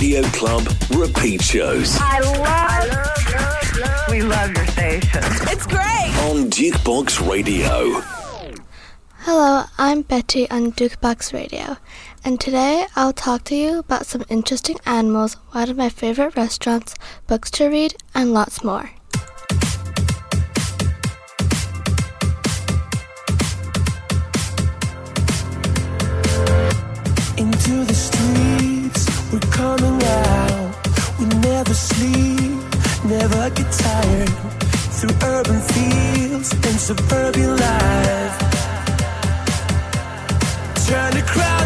Radio Club repeat shows. I love, love, love, We love your station. It's great. On Dukebox Radio. Hello, I'm Betty on Dukebox Radio, and today I'll talk to you about some interesting animals, one of my favorite restaurants, books to read, and lots more. Into the streets, we're coming out. We never sleep, never get tired. Through urban fields and suburban life. Turn the crowd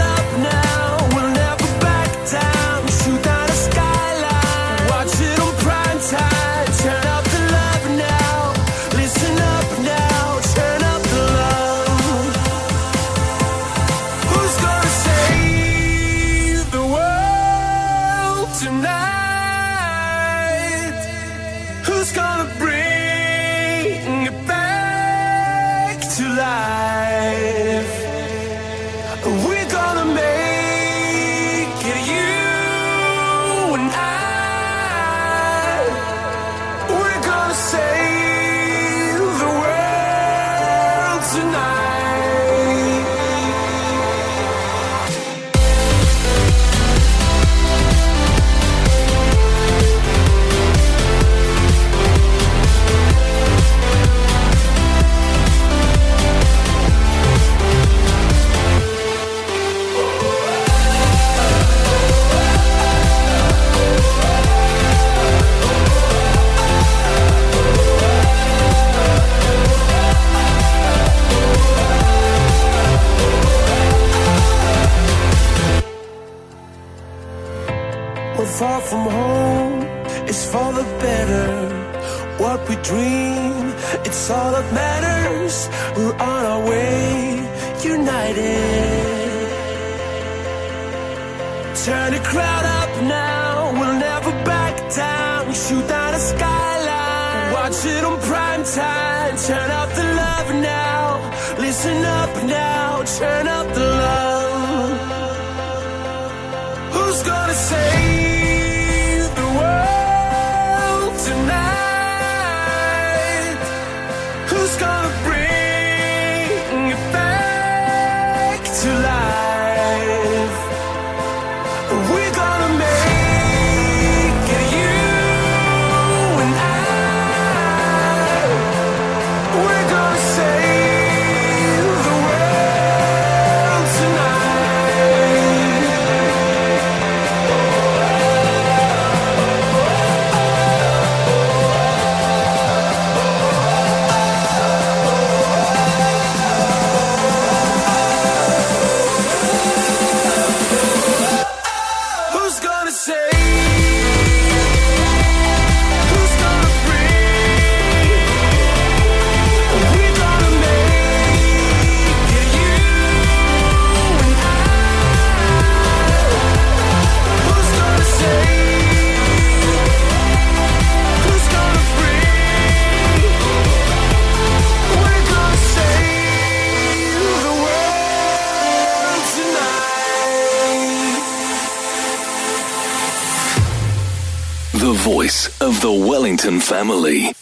The voice of the Wellington family.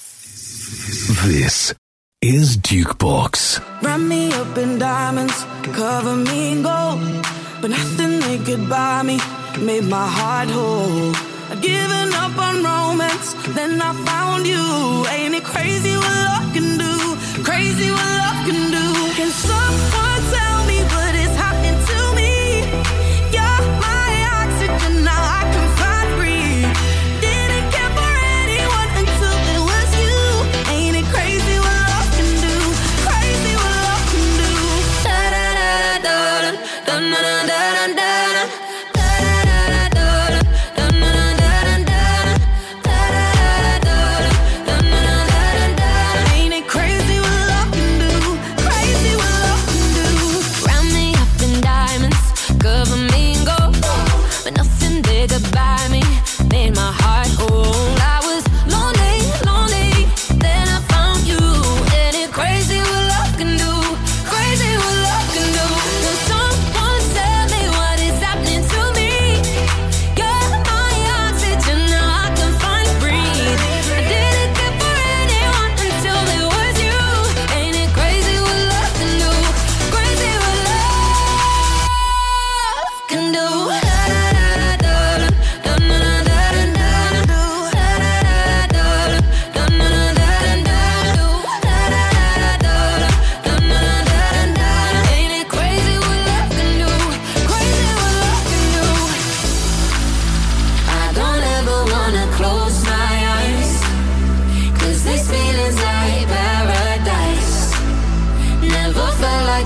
This is Dukebox. Wrap me up in diamonds, cover me in gold. But nothing they could buy me made my heart whole. I'd given up on romance, then I found you. Ain't it crazy what love can do? Crazy what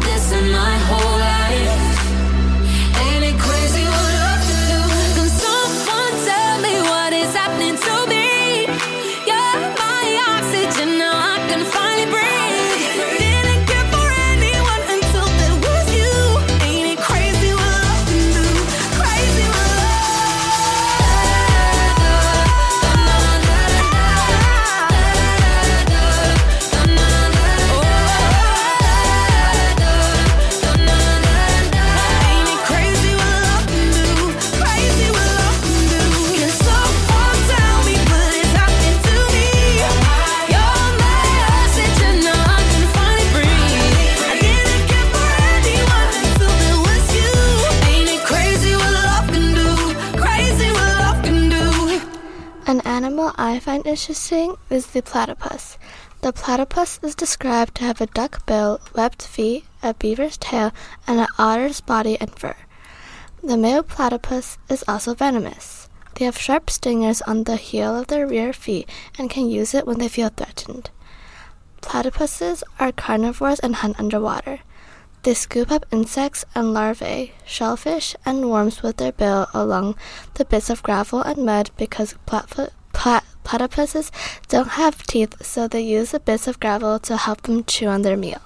this in my whole I find interesting is the platypus. The platypus is described to have a duck bill, webbed feet, a beaver's tail, and an otter's body and fur. The male platypus is also venomous. They have sharp stingers on the heel of their rear feet and can use it when they feel threatened. Platypuses are carnivores and hunt underwater. They scoop up insects and larvae, shellfish, and worms with their bill along the bits of gravel and mud because platfoot, plat, platypuses don't have teeth, so they use a bit of gravel to help them chew on their meal.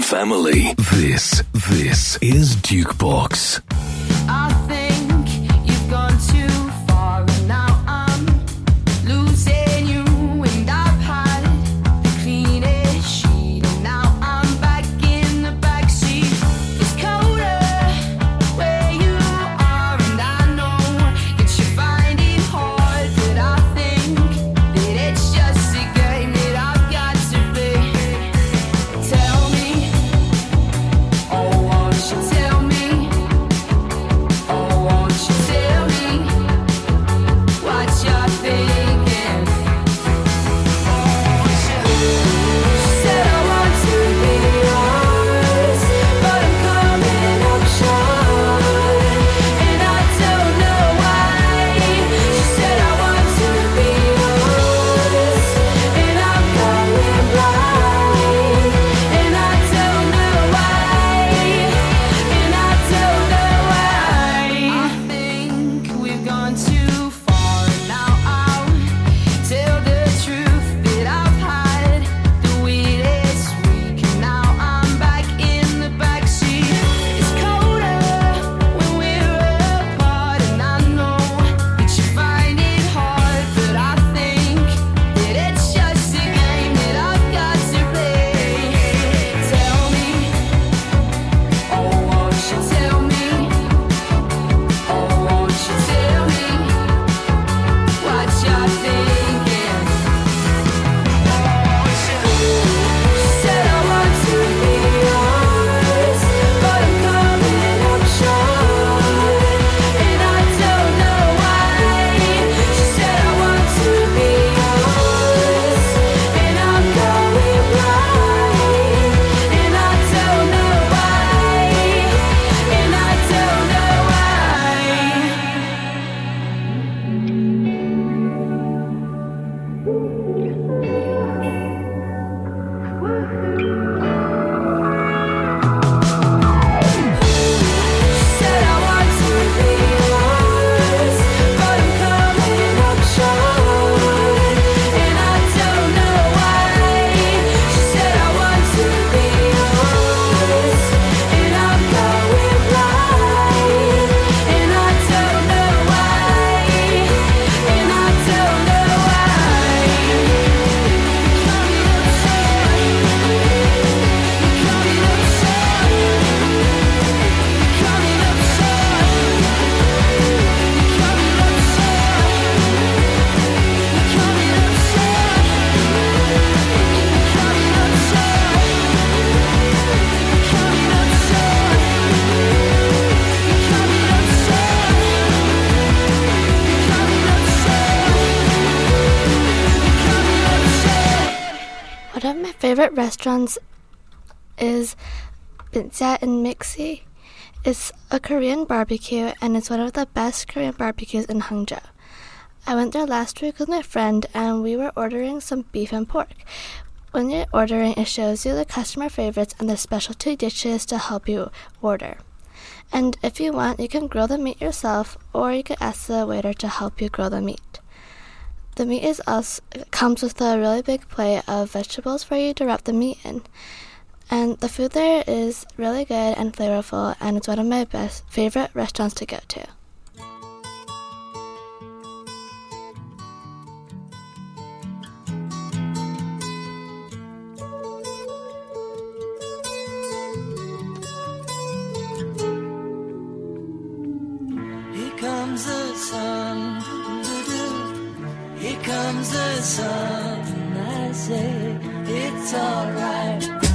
Family. This restaurants is Binsia in MixC. It's a Korean barbecue and it's one of the best Korean barbecues in Hangzhou. I went there last week with my friend and we were ordering some beef and pork. When you're ordering, it shows you the customer favorites and the specialty dishes to help you order. And if you want, you can grill the meat yourself or you can ask the waiter to help you grill the meat. The meat is also comes with a really big plate of vegetables for you to wrap the meat in. And the food there is really good and flavorful and it's one of my best favorite restaurants to go to. Here comes the sun. Comes the sun. and I say it's alright.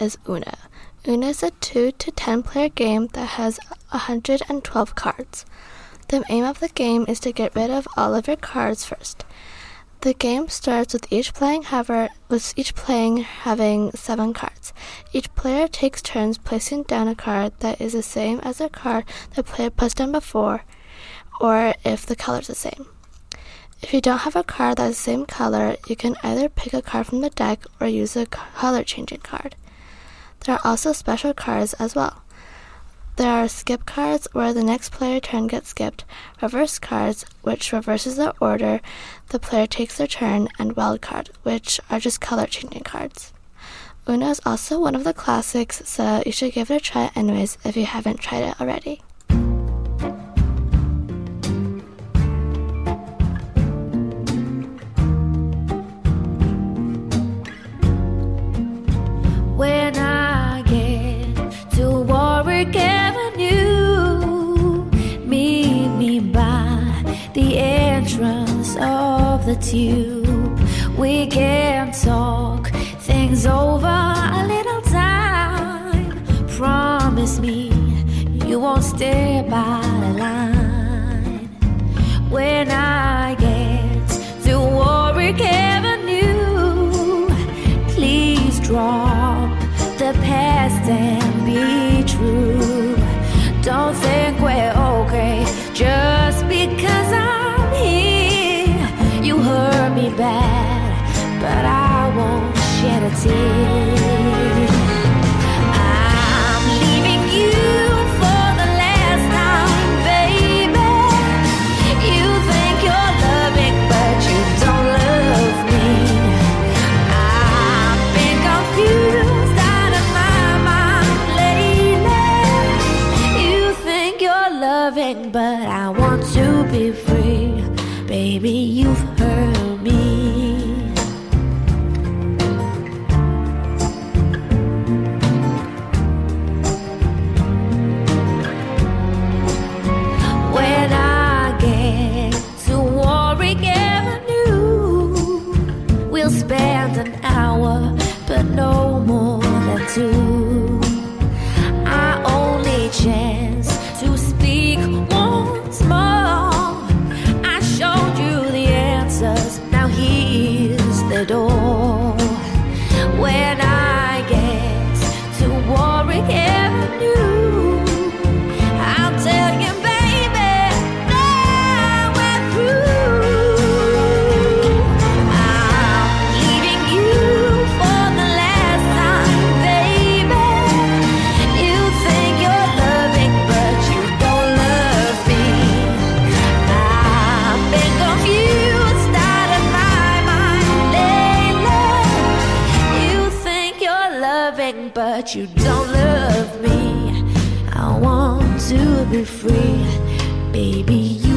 Is Uno. Uno is a 2 to 10 player game that has 112 cards. The aim of the game is to get rid of all of your cards first. The game starts with each playing haver, with each playing having seven cards. Each player takes turns placing down a card that is the same as a card the player placed down before, or if the color is the same. If you don't have a card that's the same color, you can either pick a card from the deck or use a color changing card. There are also special cards as well. There are skip cards where the next player turn gets skipped, reverse cards, which reverses the order the player takes their turn, and wild card, which are just color changing cards. Uno is also one of the classics, so you should give it a try anyways if you haven't tried it already. Of you don't love me. I want to be free, baby. You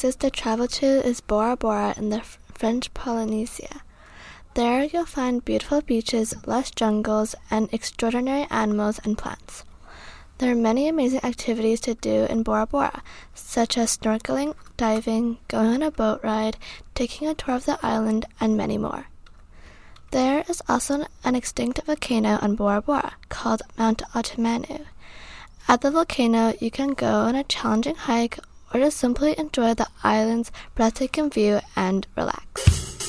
places to travel to is Bora Bora in the French Polynesia. There you'll find beautiful beaches, lush jungles, and extraordinary animals and plants. There are many amazing activities to do in Bora Bora, such as snorkeling, diving, going on a boat ride, taking a tour of the island, and many more. There is also an extinct volcano on Bora Bora called Mount Otemanu. At the volcano, you can go on a challenging hike or just simply enjoy the island's breathtaking view and relax.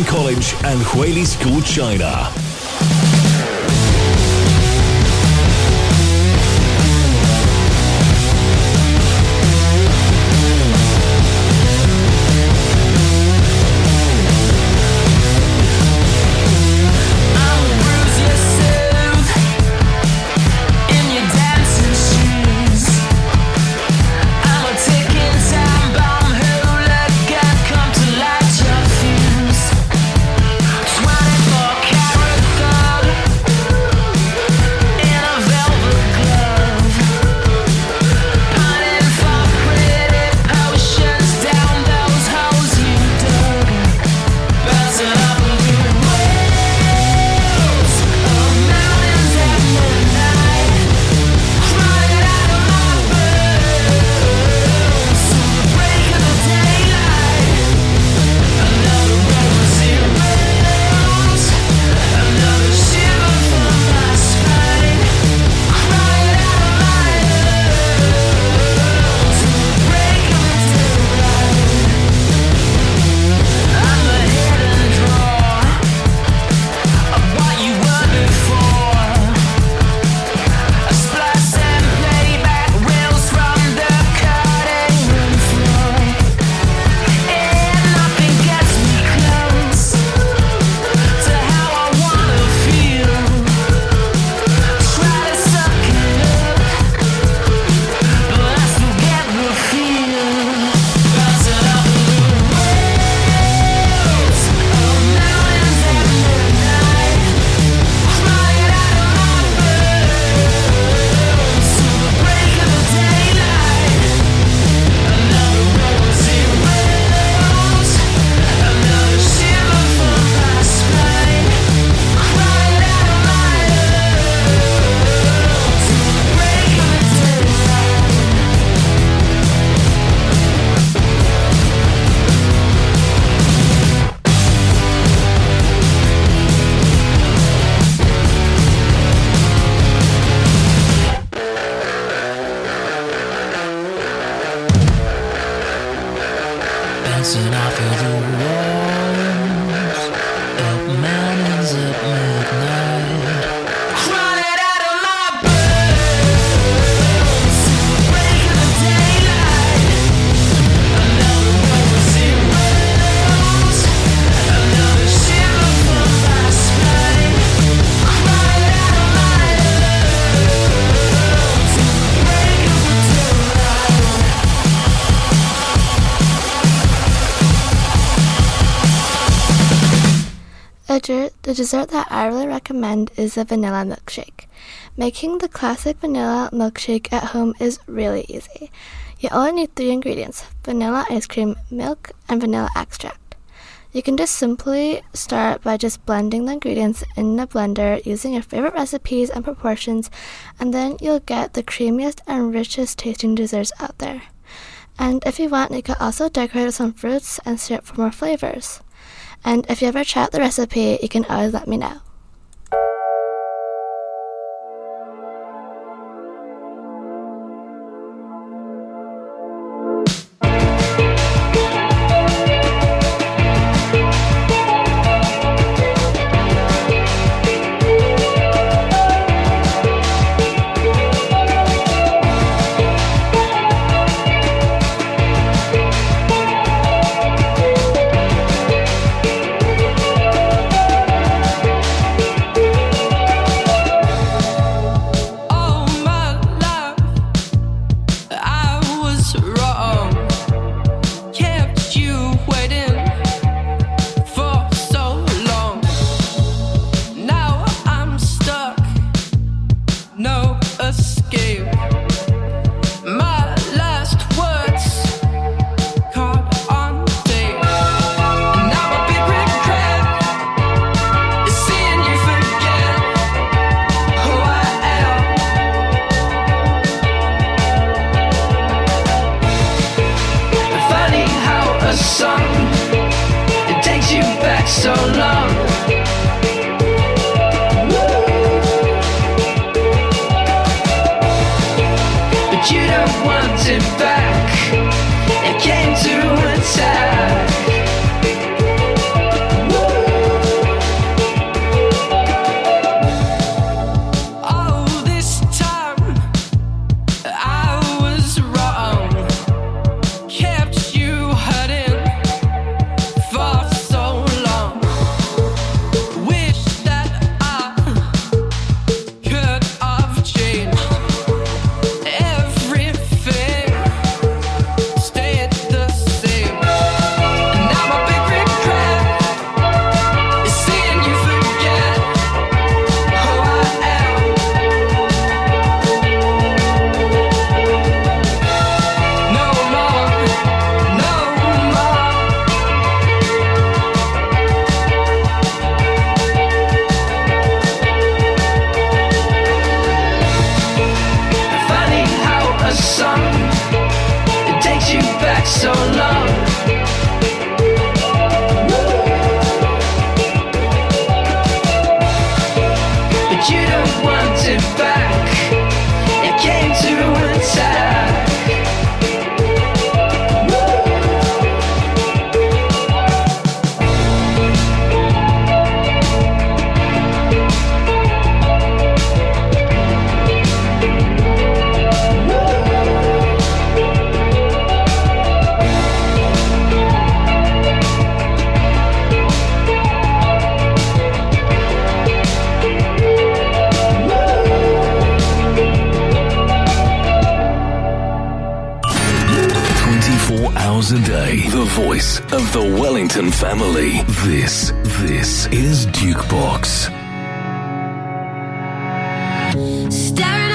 College and Huili School China. The, ger- the dessert that I really recommend is a vanilla milkshake. Making the classic vanilla milkshake at home is really easy. You only need three ingredients vanilla ice cream, milk, and vanilla extract. You can just simply start by just blending the ingredients in a blender using your favorite recipes and proportions, and then you'll get the creamiest and richest tasting desserts out there. And if you want, you can also decorate with some fruits and syrup for more flavors. And if you ever try out the recipe, you can always let me know. you don't want it back. This, this is Dukebox. Staring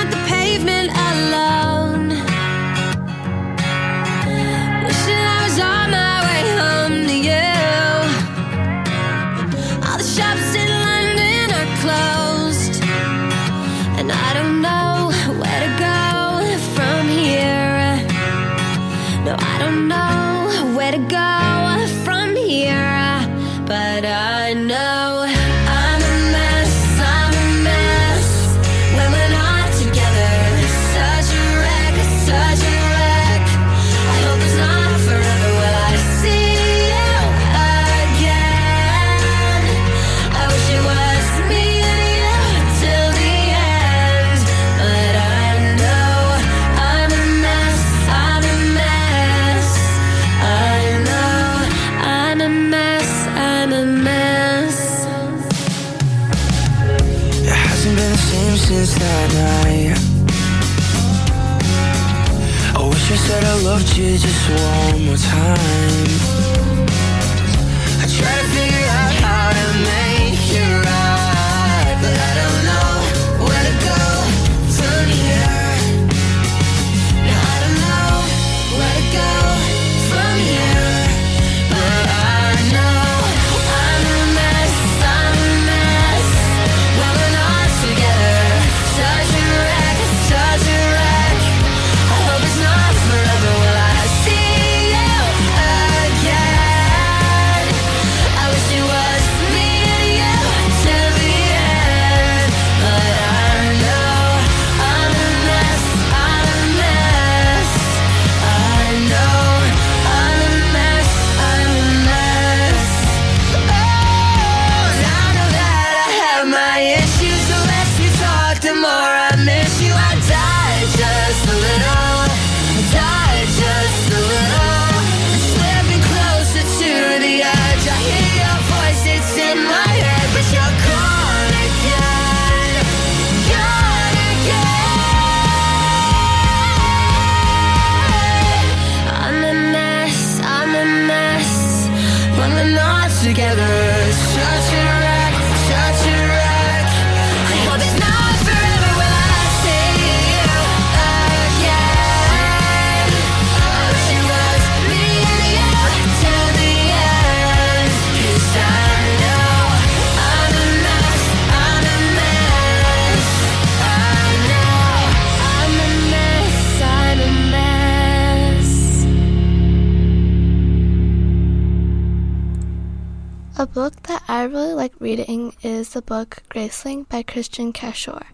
the book Graceling by Kristin Cashore.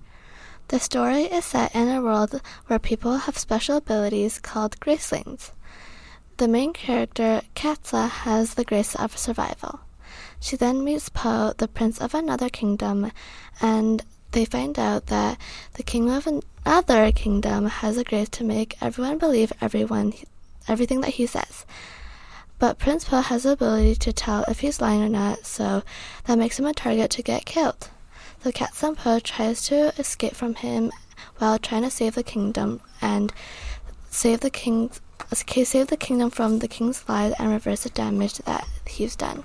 The story is set in a world where people have special abilities called Gracelings. The main character, Katsa, has the grace of survival. She then meets Po, the prince of another kingdom, and they find out that the king of another kingdom has a grace to make everyone believe everyone everything that he says. But Prince Po has the ability to tell if he's lying or not, so that makes him a target to get killed. So Katsa Po tries to escape from him while trying to save the kingdom and save the king save the kingdom from the king's lies and reverse the damage that he's done.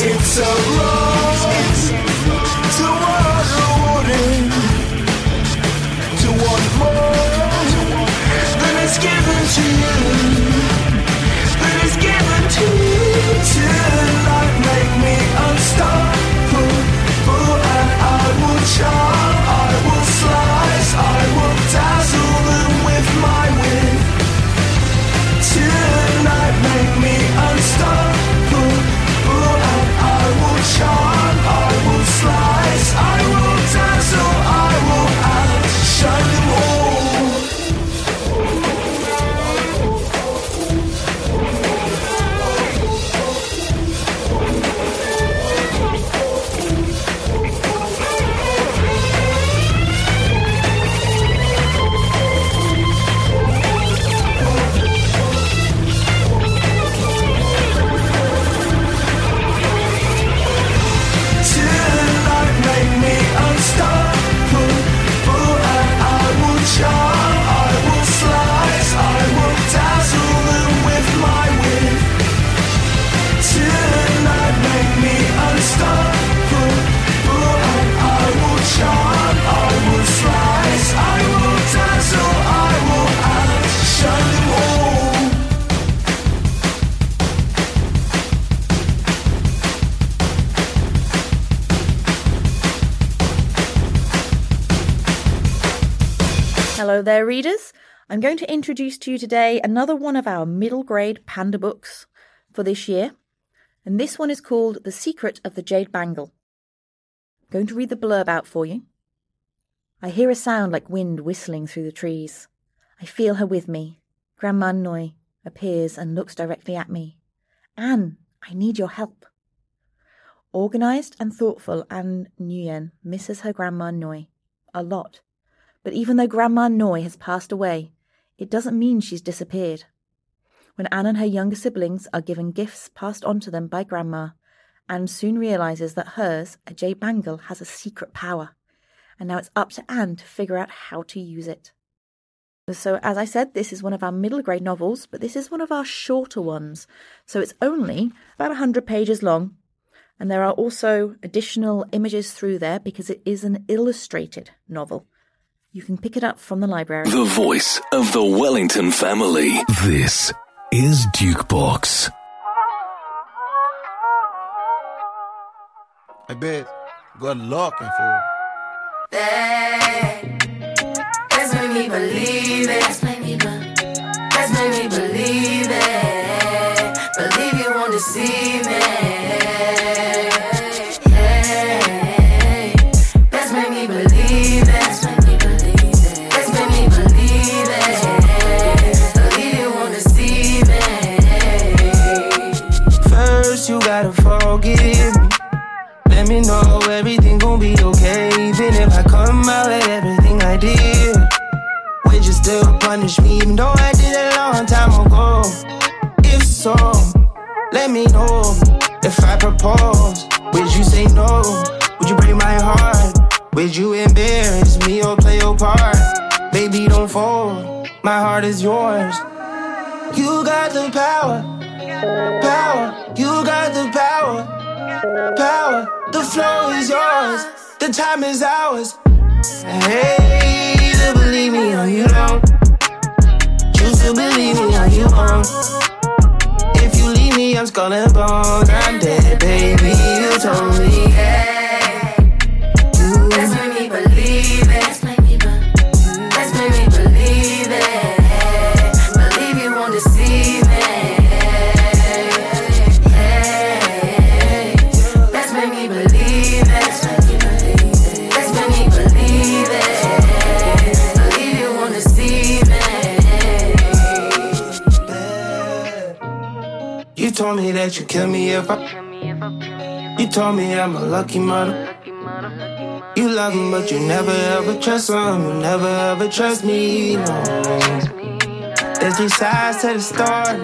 It's a road there, readers. I'm going to introduce to you today another one of our middle grade panda books for this year, and this one is called The Secret of the Jade Bangle. I'm going to read the blurb out for you. I hear a sound like wind whistling through the trees. I feel her with me. Grandma Noi appears and looks directly at me. Anne, I need your help. Organised and thoughtful Anne Nguyen misses her Grandma Noi a lot. But even though Grandma Noi has passed away, it doesn't mean she's disappeared. when Anne and her younger siblings are given gifts passed on to them by Grandma. Anne soon realizes that hers, a jade bangle, has a secret power, and now it's up to Anne to figure out how to use it. So, as I said, this is one of our middle grade novels, but this is one of our shorter ones. So, it's only about 100 pages long, and there are also additional images through there because it is an illustrated novel. You can pick it up from the library. The voice of the Wellington family. This is Dukebox. I bet. Good luck, and fool. Let's make me believe it. Let's make me, let's make me believe it. Believe you won't deceive me. Punish me? Even though I did a long time ago. If so, let me know. If I propose, would you say no? Would you break my heart? Would you embarrass me or play your part? Baby, don't fold. My heart is yours. You got the power, power. You got the power power. The flow is yours, the time is ours. Hey, either believe me or you don't. To believe me or you won't. If you leave me, I'm skull and bones. I'm dead, baby. You told me. You told me that you kill me if I. You told me I'm a lucky mother. You love him, but you never ever trust him. You never ever trust me. No. There's three sides to the story,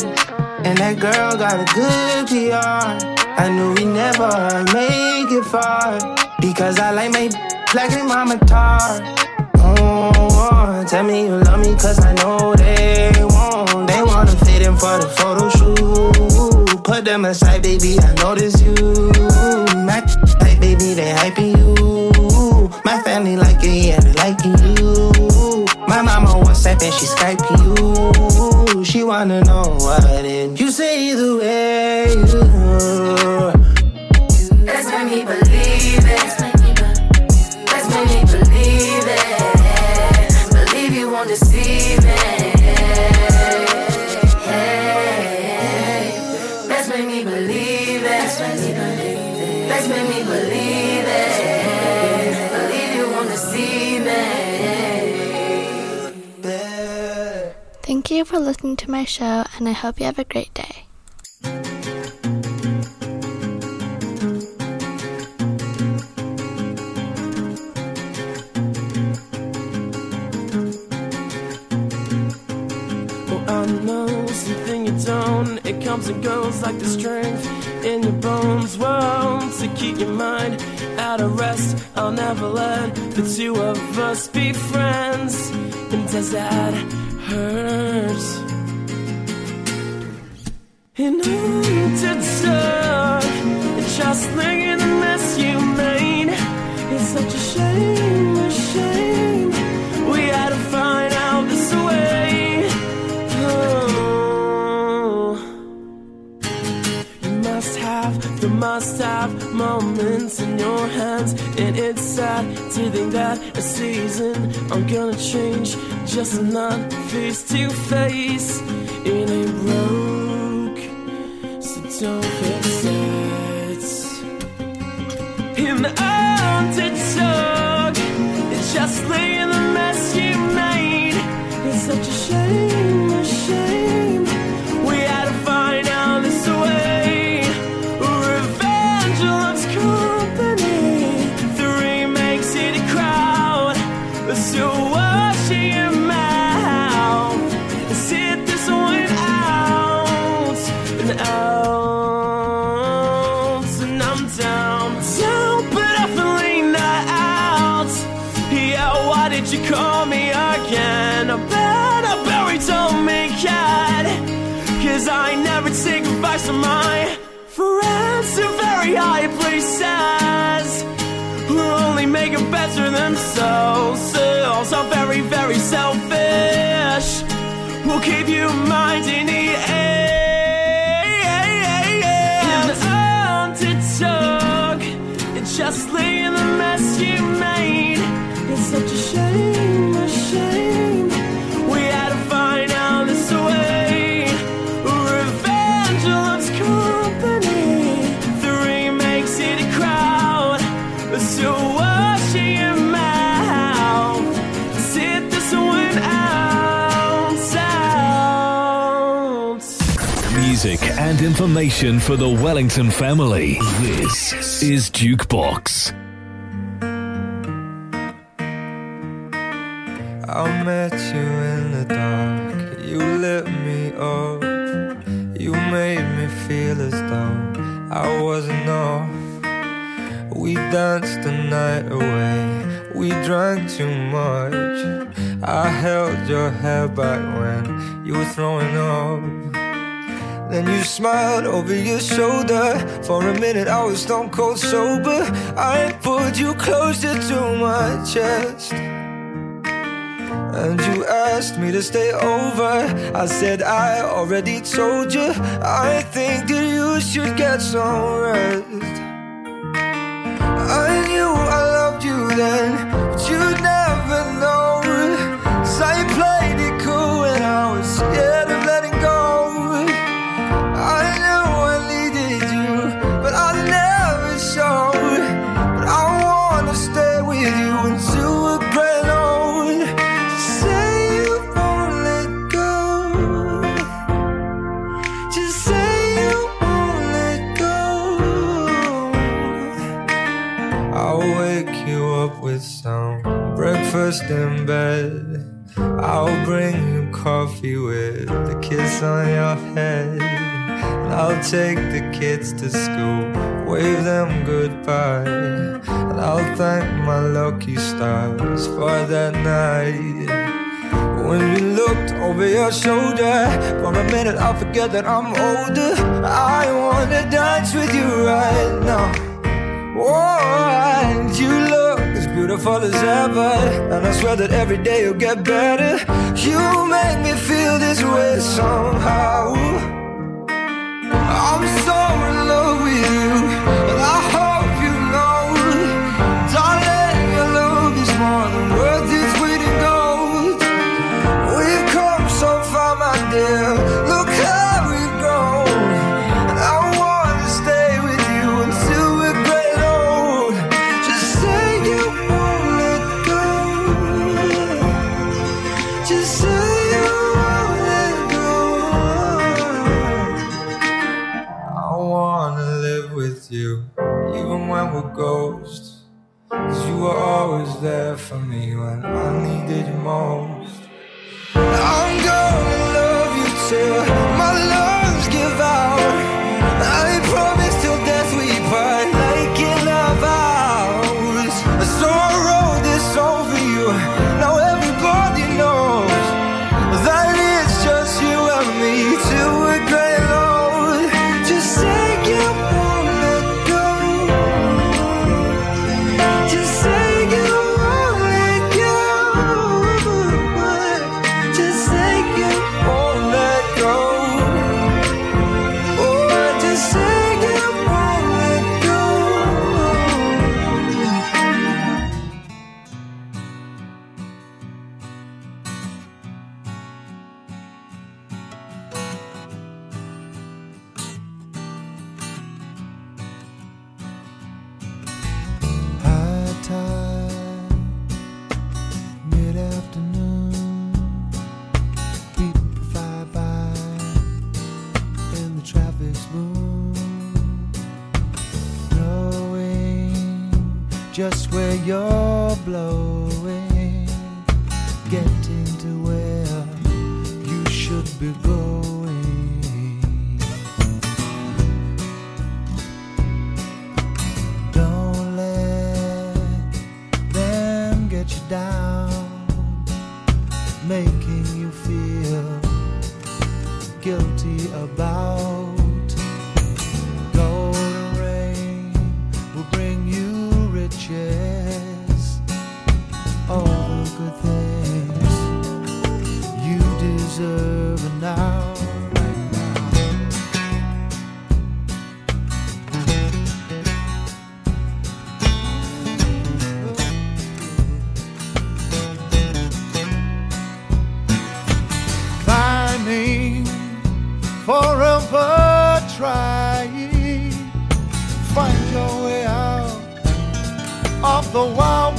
and that girl got a good PR. I knew we never make it far because I like my black and mama tar. Oh, tell me you love me, cause I know they won't. They wanna fit in for the photo shoot. Put them aside, baby, I notice you. My like, baby, they hyping you. My family like it, yeah, they liking you. My mama WhatsApp and she Skyping you. She wanna know what it. You say either way. You. Believe make me believe it. Believe you won't deceive me. Thank you for listening to my show, and I hope you have a great day. Oh, I know something you don't. It comes and goes like the strength in your bones. Whoa, to keep your mind out of rest. I'll never let the two of us be friends. And does that hurt? And talk, just at the mess you made. It's such a shame, a shame. The must have moments in your hands. And it's sad to think that a season I'm gonna change just not face to face. It ain't broke, so don't fix it. And on to talk, just lay my friends to very high places who only make it better themselves. Selves are very, very selfish. Will keep you mind in the air. Information for the Wellington family. This is Dukebox. I met you in the dark. You lit me up. You made me feel as though I wasn't off. We danced the night away. We drank too much. I held your hair back when you were throwing up. Then you smiled over your shoulder. For a minute, I was stone cold sober. I pulled you closer to my chest. And you asked me to stay over. I said, I already told you. I think that you should get some rest. I knew I loved you then, but you'd never take the kids to school, wave them goodbye. And I'll thank my lucky stars for that night. When you looked over your shoulder, for a minute I forget that I'm older. I wanna dance with you right now. Oh, and you look as beautiful as ever. And I swear that every day you'll get better. You make me feel this way somehow. There for me when I needed you most.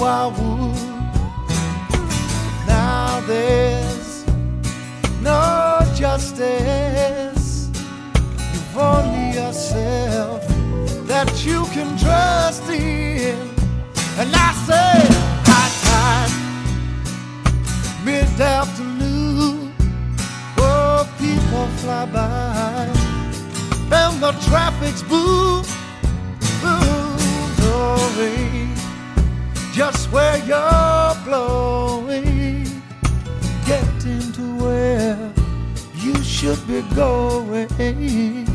Wild wood. Now there's no justice. You've only yourself that you can trust in. And I say, high time, mid afternoon, oh, people fly by, and the traffic's boom, boom, going just where you're blowing, getting to where you should be going.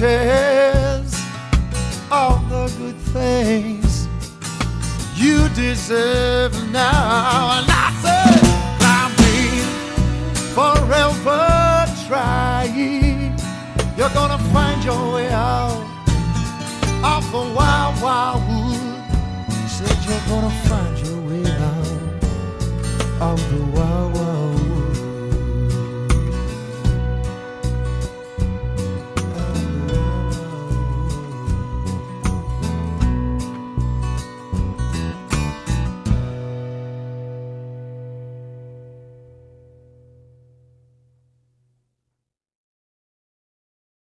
Riches, all the good things you deserve now. And I say, climbing forever trying. You're gonna find your way out of the wild, wild wood. Said you're gonna find your way out of the wild, wild